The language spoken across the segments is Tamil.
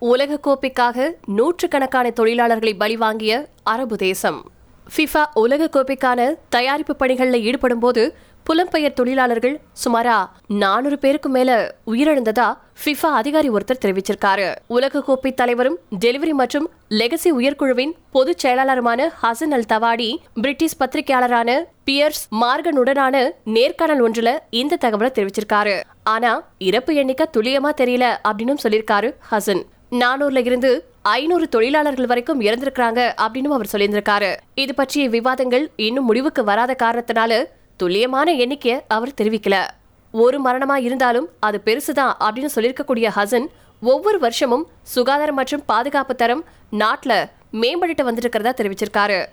உலகக்கோப்பைக்காக நூற்றுக்கணக்கான தொழிலாளர்களை பலி வாங்கிய அரபு தேசம். ஃபிஃபா உலகக்கோப்பைக்கான தயாரிப்பு பணிகளில் ஈடுபடும் போது புலம்பெயர் தொழிலாளர்கள் சுமாரா நானூறு பேருக்கு மேல உயிரிழந்ததா ஃபிஃபா அதிகாரி ஒருத்தர் தெரிவிச்சிருக்காரு. உலகக்கோப்பை தலைவரும் டெலிவரி மற்றும் லெகசி உயர்குழுவின் பொதுச் செயலாளருமான ஹசன் அல் தவாடி பிரிட்டிஷ் பத்திரிகையாளரான பியர்ஸ் மார்கனுடனான நேர்காணல் ஒன்றுல இந்த தகவலை தெரிவிச்சிருக்காரு. ஆனா இறப்பு எண்ணிக்கை துல்லியமா தெரியல அப்படின்னு சொல்லியிருக்காரு ஹசன். நானூறுல இருந்து ஐநூறு தொழிலாளர்கள் வரைக்கும் இறந்திருக்கிறாங்க அப்படின்னு அவர் சொல்லியிருந்திருக்காரு. இது பற்றிய விவாதங்கள் இன்னும் முடிவுக்கு வராத காரணத்தினால துல்லியமான எண்ணிக்கையை அவர் தெரிவிக்கல. ஒரு மரணமா இருந்தாலும் அது பெருசுதான் அப்படின்னு சொல்லியிருக்கக்கூடிய ஹசன் ஒவ்வொரு வருஷமும் சுகாதாரம் மற்றும் பாதுகாப்பு தரம் நாட்டில் மேம்படுத்த வந்துருக்கிறதா தெரிவிச்சிருக்காரு.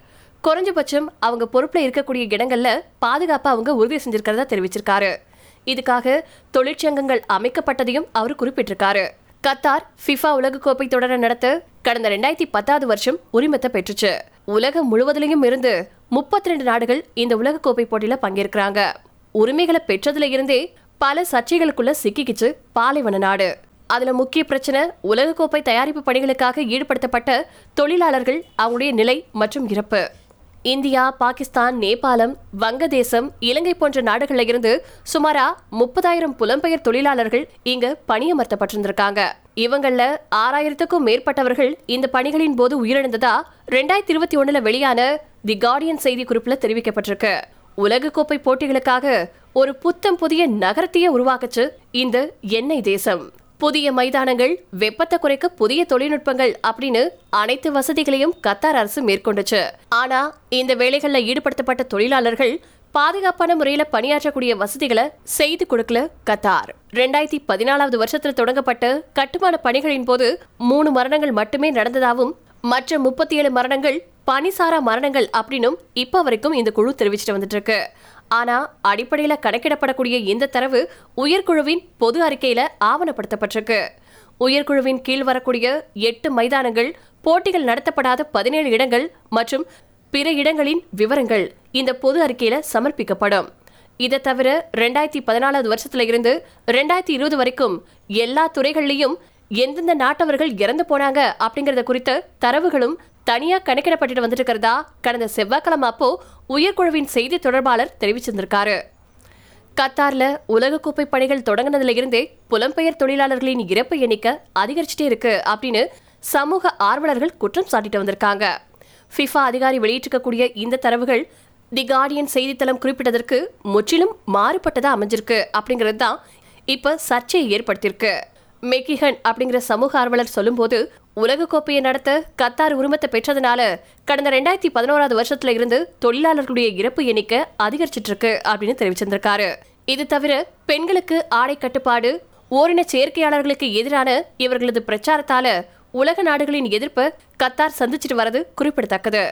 குறைஞ்சபட்சம் அவங்க பொறுப்பில் இருக்கக்கூடிய இடங்கள்ல பாதுகாப்பை அவங்க உறுதி செஞ்சிருக்கிறதா தெரிவிச்சிருக்காரு. இதுக்காக தொழிற்சங்கங்கள் அமைக்கப்பட்டதையும் அவர் குறிப்பிட்டிருக்காரு. கத்தார் ஃபிஃபா உலகக்கோப்பை தொடரை நடத்த கடந்த ரெண்டாயிரத்தி பத்தாவது வருஷம் உரிமத்தை பெற்றுச்சு. உலகம் முழுவதிலையும் இருந்து முப்பத்தி ரெண்டு நாடுகள் இந்த உலகக்கோப்பை போட்டியில பங்கேற்கிறாங்க. உரிமைகளை பெற்றதுல இருந்தே பல சர்ச்சைகளுக்குள்ள சிக்கிக்கிச்சு பாலைவன நாடு. அதுல முக்கிய பிரச்சனை உலகக்கோப்பை தயாரிப்பு பணிகளுக்காக ஈடுபடுத்தப்பட்ட தொழிலாளர்கள் அவங்களுடைய நிலை மற்றும் இறப்பு. இந்தியா பாகிஸ்தான் நேபாளம் வங்கதேசம் இலங்கை போன்ற நாடுகளில் இருந்து சுமாரா முப்பதாயிரம் புலம்பெயர் தொழிலாளர்கள் இங்கு பணியமர்த்தப்பட்டிருந்திருக்காங்க. இவங்கள ஆறாயிரத்துக்கும் மேற்பட்டவர்கள் இந்த பணிகளின் போது உயிரிழந்ததா ரெண்டாயிரத்தி இருபத்தி ஒண்ணுல வெளியான தி கார்டியன் செய்தி குறிப்புல தெரிவிக்கப்பட்டிருக்கு. உலகக்கோப்பை போட்டிகளுக்காக ஒரு புத்தம் புதிய நகரத்தையே உருவாக்குச்சு இந்த எண்ணெய் தேசம். புதிய மைதானங்கள் வெப்பத்தை குறைக்க புதிய தொழில்நுட்பங்கள் அப்படின்னு அனைத்து வசதிகளையும் கத்தார் அரசு மேற்கொண்டுச்சு. ஆனா இந்த வேலைகள்ல ஈடுபடுத்தப்பட்ட தொழிலாளர்கள் பாதுகாப்பான முறையில பணியாற்றக்கூடிய வசதிகளை செய்து கொடுக்கல கத்தார். ரெண்டாயிரத்தி பதினாலாவது வருஷத்துல தொடங்கப்பட்ட கட்டுமான பணிகளின் போது மூணு மரணங்கள் மட்டுமே நடந்ததாகவும் மற்ற முப்பத்தி ஏழு மரணங்கள் பனிசாரா மரணங்கள் அப்படின்னும் இப்ப வரைக்கும் இந்த குழு தெரிவிச்சுட்டு வந்துட்டு இருக்கு. ஆனா அடிப்படையில கணக்கிடப்படக்கூடிய இந்த தரவு உயர்குழுவின் பொது அறிக்கையில ஆவணப்படுத்தப்பட்டிருக்கு. உயர்குழுவின் கீழ் வரக்கூடிய எட்டு மைதானங்கள் போட்டிகள் நடத்தப்படாத பதினேழு இடங்கள் மற்றும் பிற இடங்களின் விவரங்கள் இந்த பொது அறிக்கையில சமர்ப்பிக்கப்படும். இதை தவிர ரெண்டாயிரத்தி பதினாலாவது வருஷத்துல இருந்து ரெண்டாயிரத்தி இருபது வரைக்கும் எல்லா துறைகள்லயும் எந்தெந்த நாட்டவர்கள் இறந்து போனாங்க அப்படிங்கறத குறித்த தரவுகளும் தனியா கணக்கிடப்பட்டு வந்துட்டு இருக்கிறதா? கடந்த செவ்வாய்க்கிழமை அப்போ உயர்குழுவின் செய்தி தொடர்பாளர் தெரிவிச்சிருந்திருக்காரு. கத்தார்ல உலகக்கோப்பை பணிகள் தொடங்கினதுல இருந்தே புலம்பெயர் தொழிலாளர்களின் இறப்பு எண்ணிக்கை அதிகரிச்சுட்டே இருக்கு அப்படின்னு சமூக ஆர்வலர்கள் குற்றம் சாட்டிட்டு வந்திருக்காங்க. ஃபிஃபா அதிகாரி வெளியிட்டிருக்கக்கூடிய இந்த தரவுகள் தி கார்டியன் செய்தித்தளம் குறிப்பிட்டதற்கு முற்றிலும் மாறுபட்டதா அமைஞ்சிருக்கு அப்படிங்கிறது தான் இப்ப சர்ச்சையை ஏற்படுத்தியிருக்கு. மெக்கிஹன் அப்படிங்கிற சமூக ஆர்வலர் சொல்லும்போது உலகக்கோப்பையை நடத்த கத்தார் உரிமத்தை பெற்றதுனால கடந்த ரெண்டாயிரத்தி பதினோராவது வருஷத்துல இருந்து தொழிலாளர்களுடைய இறப்பு எண்ணிக்கை அதிகரிச்சிட்டு இருக்கு அப்படின்னு தெரிவிச்சிருந்திருக்காரு. இது தவிர பெண்களுக்கு ஆடை கட்டுப்பாடு ஓரின சேர்க்கையாளர்களுக்கு எதிரான இவர்களது பிரச்சாரத்தால உலக நாடுகளின் எதிர்ப்பை கத்தார் சந்திச்சிட்டு வரது குறிப்பிடத்தக்கது.